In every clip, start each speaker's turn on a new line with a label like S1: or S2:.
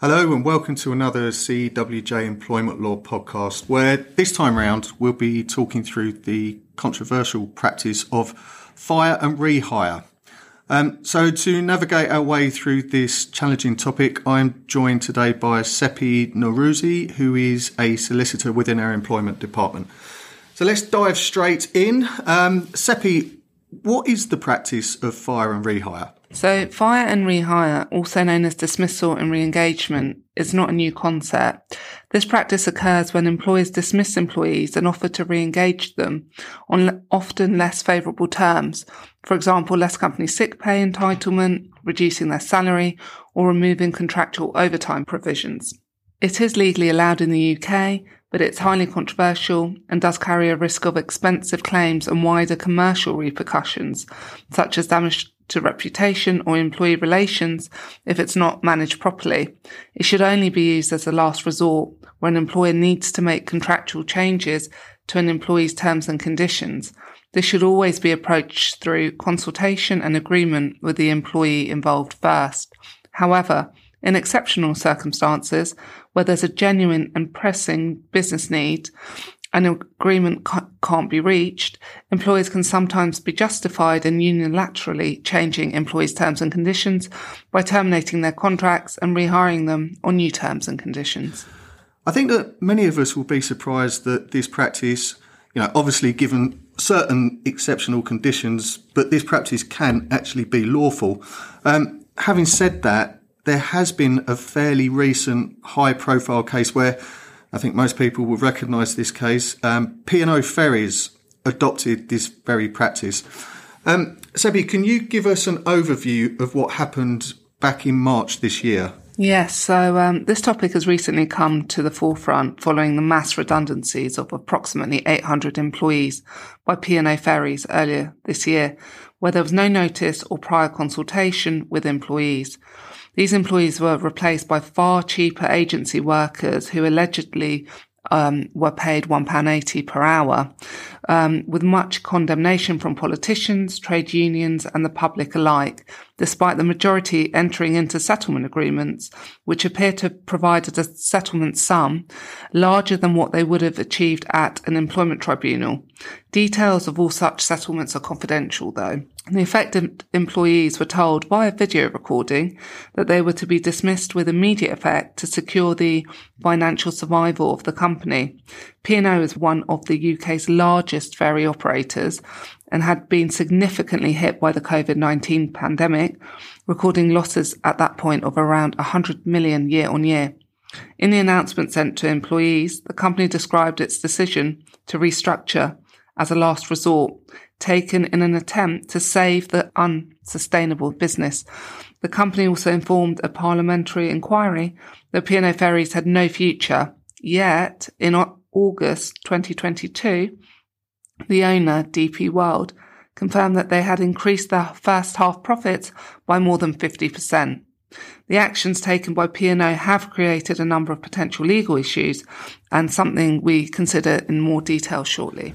S1: Hello and welcome to another CWJ Employment Law podcast, where this time round we'll be talking through the controversial practice of fire and rehire. Um, so to navigate our way through this challenging topic, I'm joined today by Seppi Norouzi, who is a solicitor within our employment department. So let's dive straight in. Um, Seppi, what is the practice of fire and rehire?
S2: So, fire and rehire, also known as dismissal and re-engagement, is not a new concept. This practice occurs when employers dismiss employees and offer to re-engage them on often less favourable terms. For example, less company sick pay entitlement, reducing their salary, or removing contractual overtime provisions. It is legally allowed in the UK, but it's highly controversial and does carry a risk of expensive claims and wider commercial repercussions, such as damage to reputation or employee relations if it's not managed properly. It should only be used as a last resort where an employer needs to make contractual changes to an employee's terms and conditions. This should always be approached through consultation and agreement with the employee involved first. However, in exceptional circumstances, where there's a genuine and pressing business need, an agreement can't be reached, employers can sometimes be justified in unilaterally changing employees' terms and conditions by terminating their contracts and rehiring them on new terms and conditions.
S1: I think that many of us will be surprised that this practice, you know, obviously given certain exceptional conditions, but this practice can actually be lawful. Um, having said that, there has been a fairly recent high profile case where I think most people will recognise this case. Um, P&O Ferries adopted this very practice. Um, Seppi, can you give us an overview of what happened back in March this year?
S2: Yes, so um, this topic has recently come to the forefront following the mass redundancies of approximately 800 employees by P&O Ferries earlier this year, where there was no notice or prior consultation with employees. These employees were replaced by far cheaper agency workers who allegedly um, were paid £1.80 per hour, um, with much condemnation from politicians, trade unions, and the public alike, despite the majority entering into settlement agreements, which appear to provide a settlement sum larger than what they would have achieved at an employment tribunal. Details of all such settlements are confidential, though. The affected employees were told via video recording that they were to be dismissed with immediate effect to secure the financial survival of the company. P&O is one of the UK's largest ferry operators and had been significantly hit by the COVID-19 pandemic, recording losses at that point of around 100 million year on year. In the announcement sent to employees, the company described its decision to restructure as a last resort, taken in an attempt to save the unsustainable business. The company also informed a parliamentary inquiry that P&O Ferries had no future. Yet, in August 2022, the owner, DP World, confirmed that they had increased their first half profits by more than 50%. The actions taken by P&O have created a number of potential legal issues and something we consider in more detail shortly.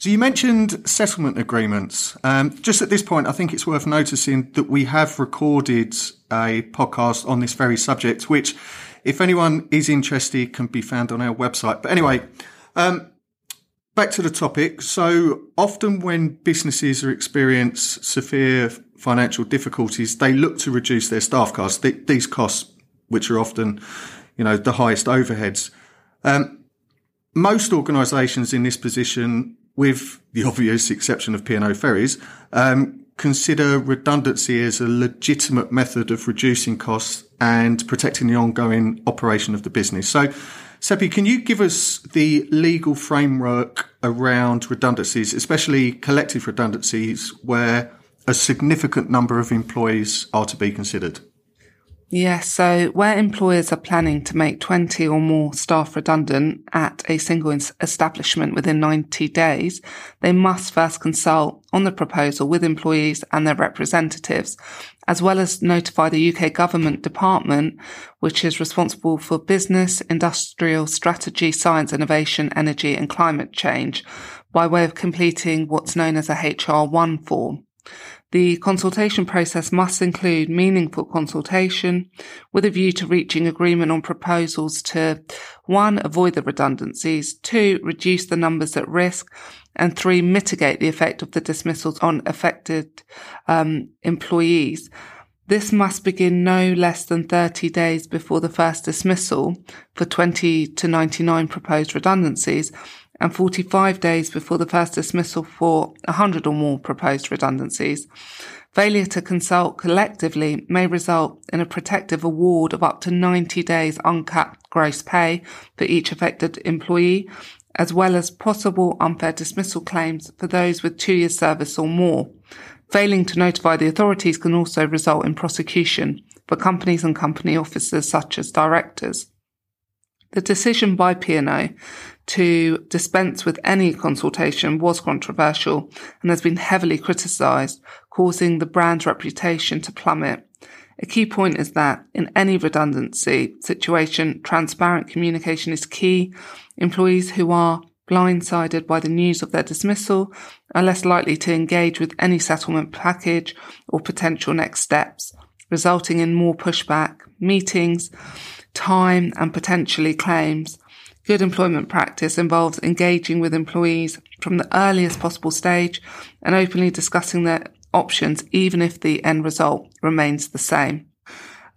S1: So you mentioned settlement agreements. Um, just at this point, I think it's worth noticing that we have recorded a podcast on this very subject, which, if anyone is interested, can be found on our website. But anyway, um, back to the topic. So often when businesses are experience severe financial difficulties, they look to reduce their staff costs. These costs, which are often, you know, the highest overheads. Um, most organisations in this position with the obvious exception of P&O Ferries, um, consider redundancy as a legitimate method of reducing costs and protecting the ongoing operation of the business. So, Seppi, can you give us the legal framework around redundancies, especially collective redundancies, where a significant number of employees are to be considered?
S2: Yes. So where employers are planning to make 20 or more staff redundant at a single establishment within 90 days, they must first consult on the proposal with employees and their representatives, as well as notify the UK government department, which is responsible for business, industrial strategy, science, innovation, energy and climate change by way of completing what's known as a HR1 form. The consultation process must include meaningful consultation with a view to reaching agreement on proposals to one, avoid the redundancies, two, reduce the numbers at risk, and three, mitigate the effect of the dismissals on affected um, employees. This must begin no less than 30 days before the first dismissal for 20 to 99 proposed redundancies and 45 days before the first dismissal for 100 or more proposed redundancies. Failure to consult collectively may result in a protective award of up to 90 days uncapped gross pay for each affected employee, as well as possible unfair dismissal claims for those with two years service or more. Failing to notify the authorities can also result in prosecution for companies and company officers such as directors. The decision by P&O to dispense with any consultation was controversial and has been heavily criticised, causing the brand's reputation to plummet. A key point is that in any redundancy situation, transparent communication is key. Employees who are blindsided by the news of their dismissal are less likely to engage with any settlement package or potential next steps, resulting in more pushback, meetings, time, and potentially claims. Good employment practice involves engaging with employees from the earliest possible stage and openly discussing their options, even if the end result remains the same.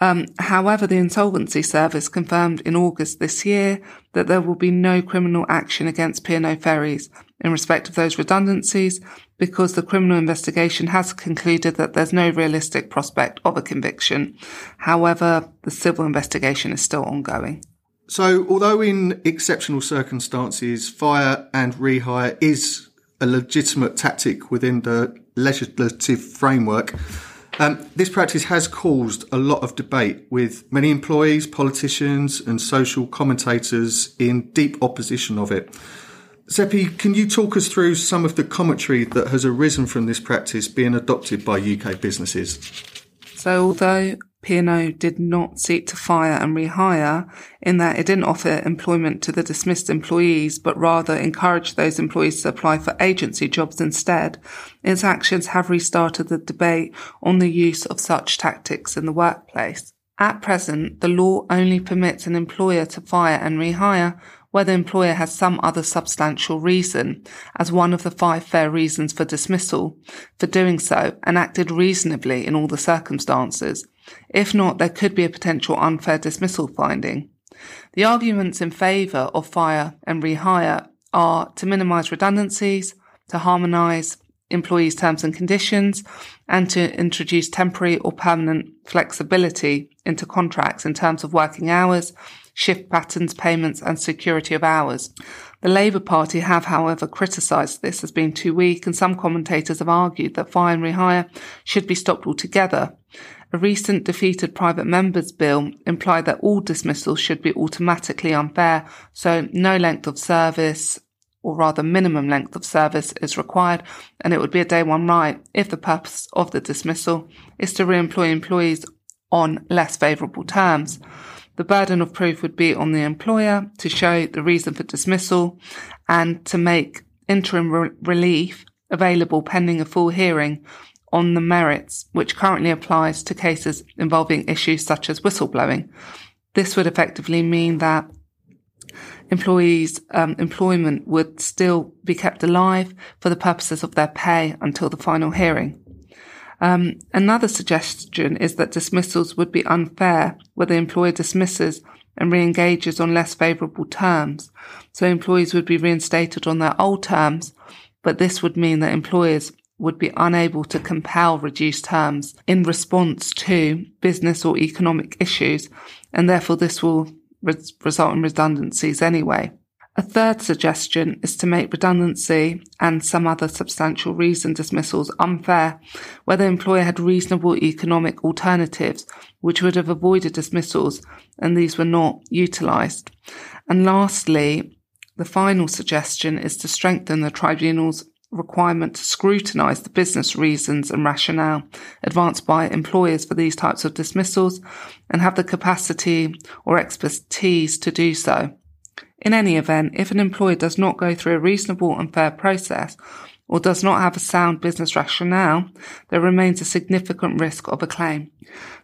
S2: Um, however, the Insolvency Service confirmed in August this year that there will be no criminal action against P&O Ferries in respect of those redundancies because the criminal investigation has concluded that there's no realistic prospect of a conviction. However, the civil investigation is still ongoing.
S1: So, although in exceptional circumstances, fire and rehire is a legitimate tactic within the legislative framework, um, this practice has caused a lot of debate with many employees, politicians, and social commentators in deep opposition of it. Seppi, can you talk us through some of the commentary that has arisen from this practice being adopted by UK businesses?
S2: So, although P&O did not seek to fire and rehire in that it didn't offer employment to the dismissed employees, but rather encouraged those employees to apply for agency jobs instead. Its actions have restarted the debate on the use of such tactics in the workplace. At present, the law only permits an employer to fire and rehire where the employer has some other substantial reason as one of the five fair reasons for dismissal for doing so and acted reasonably in all the circumstances. If not, there could be a potential unfair dismissal finding. The arguments in favour of fire and rehire are to minimise redundancies, to harmonise employees' terms and conditions, and to introduce temporary or permanent flexibility into contracts in terms of working hours, shift patterns, payments, and security of hours. The Labour Party have, however, criticised this as being too weak, and some commentators have argued that fire and rehire should be stopped altogether. A recent defeated private members bill implied that all dismissals should be automatically unfair, so no length of service, or rather minimum length of service is required, and it would be a day one right if the purpose of the dismissal is to re-employ employees on less favourable terms. The burden of proof would be on the employer to show the reason for dismissal and to make interim re- relief available pending a full hearing on the merits, which currently applies to cases involving issues such as whistleblowing. This would effectively mean that employees' um, employment would still be kept alive for the purposes of their pay until the final hearing. Um, another suggestion is that dismissals would be unfair where the employer dismisses and re-engages on less favourable terms. So employees would be reinstated on their old terms, but this would mean that employers would be unable to compel reduced terms in response to business or economic issues, and therefore this will res- result in redundancies anyway. A third suggestion is to make redundancy and some other substantial reason dismissals unfair where the employer had reasonable economic alternatives which would have avoided dismissals and these were not utilised. And lastly, the final suggestion is to strengthen the tribunal's requirement to scrutinise the business reasons and rationale advanced by employers for these types of dismissals and have the capacity or expertise to do so. In any event, if an employer does not go through a reasonable and fair process, or does not have a sound business rationale, there remains a significant risk of a claim.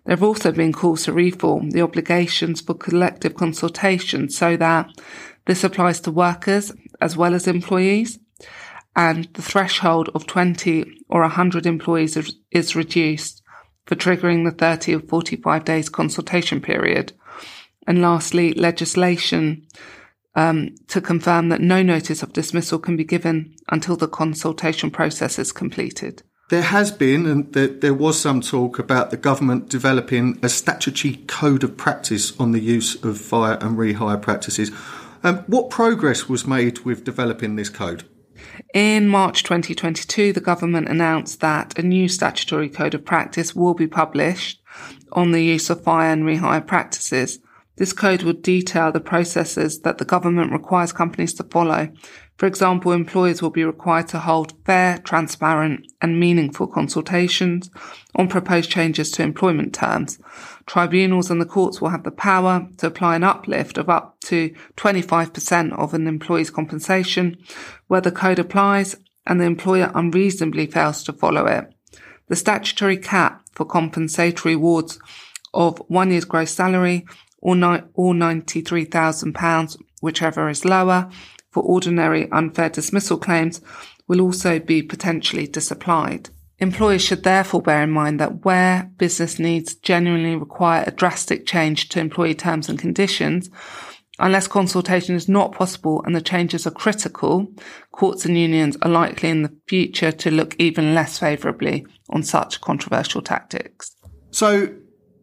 S2: There have also been calls to reform the obligations for collective consultation so that this applies to workers as well as employees, and the threshold of 20 or 100 employees is reduced for triggering the 30 or 45 days consultation period. And lastly, legislation um, to confirm that no notice of dismissal can be given until the consultation process is completed.
S1: There has been, and there, there, was some talk about the government developing a statutory code of practice on the use of fire and rehire practices. Um, what progress was made with developing this code?
S2: In March 2022, the government announced that a new statutory code of practice will be published on the use of fire and rehire practices. This code would detail the processes that the government requires companies to follow. For example, employers will be required to hold fair, transparent and meaningful consultations on proposed changes to employment terms. Tribunals and the courts will have the power to apply an uplift of up to 25% of an employee's compensation where the code applies and the employer unreasonably fails to follow it. The statutory cap for compensatory awards of one year's gross salary or, ni- or £93,000, whichever is lower, for ordinary unfair dismissal claims will also be potentially disapplied. Employers should therefore bear in mind that where business needs genuinely require a drastic change to employee terms and conditions, unless consultation is not possible and the changes are critical, courts and unions are likely in the future to look even less favourably on such controversial tactics.
S1: So,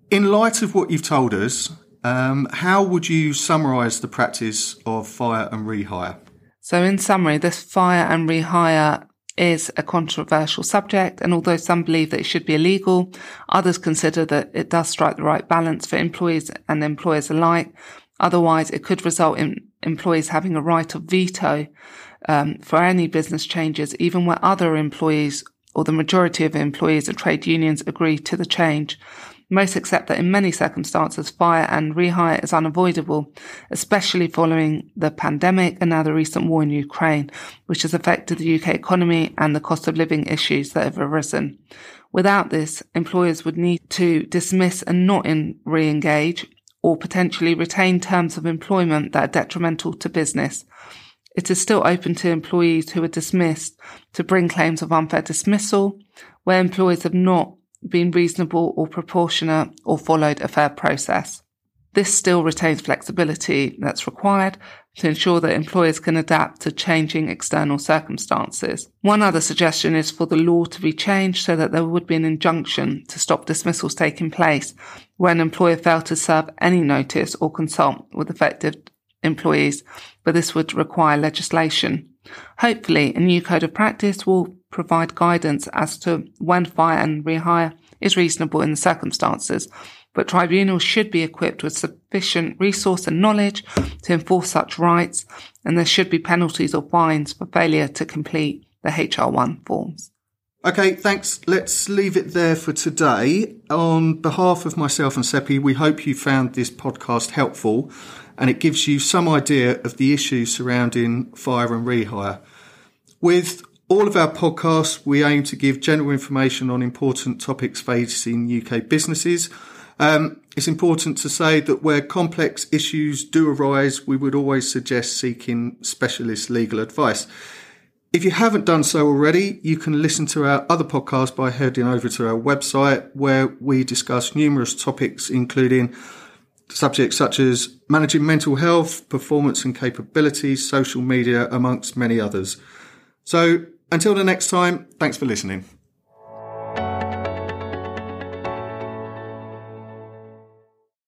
S1: in light of what you've told us, um, how would you summarise the practice of fire and rehire?
S2: So, in summary, this fire and rehire is a controversial subject, and although some believe that it should be illegal, others consider that it does strike the right balance for employees and employers alike. Otherwise, it could result in employees having a right of veto um, for any business changes, even where other employees or the majority of employees or trade unions agree to the change. Most accept that in many circumstances, fire and rehire is unavoidable, especially following the pandemic and now the recent war in Ukraine, which has affected the UK economy and the cost of living issues that have arisen. Without this, employers would need to dismiss and not re-engage or potentially retain terms of employment that are detrimental to business. It is still open to employees who are dismissed to bring claims of unfair dismissal, where employers have not been reasonable or proportionate or followed a fair process. This still retains flexibility that's required to ensure that employers can adapt to changing external circumstances. One other suggestion is for the law to be changed so that there would be an injunction to stop dismissals taking place when an employer failed to serve any notice or consult with affected employees, but this would require legislation. Hopefully, a new code of practice will provide guidance as to when fire and rehire is reasonable in the circumstances, but tribunals should be equipped with sufficient resource and knowledge to enforce such rights, and there should be penalties or fines for failure to complete the HR1 forms.
S1: Okay, thanks. Let's leave it there for today. On behalf of myself and Seppi, we hope you found this podcast helpful and it gives you some idea of the issues surrounding fire and rehire. With all of our podcasts, we aim to give general information on important topics facing UK businesses. Um, it's important to say that where complex issues do arise, we would always suggest seeking specialist legal advice. If you haven't done so already, you can listen to our other podcasts by heading over to our website where we discuss numerous topics, including subjects such as managing mental health, performance and capabilities, social media, amongst many others. So until the next time, thanks for listening.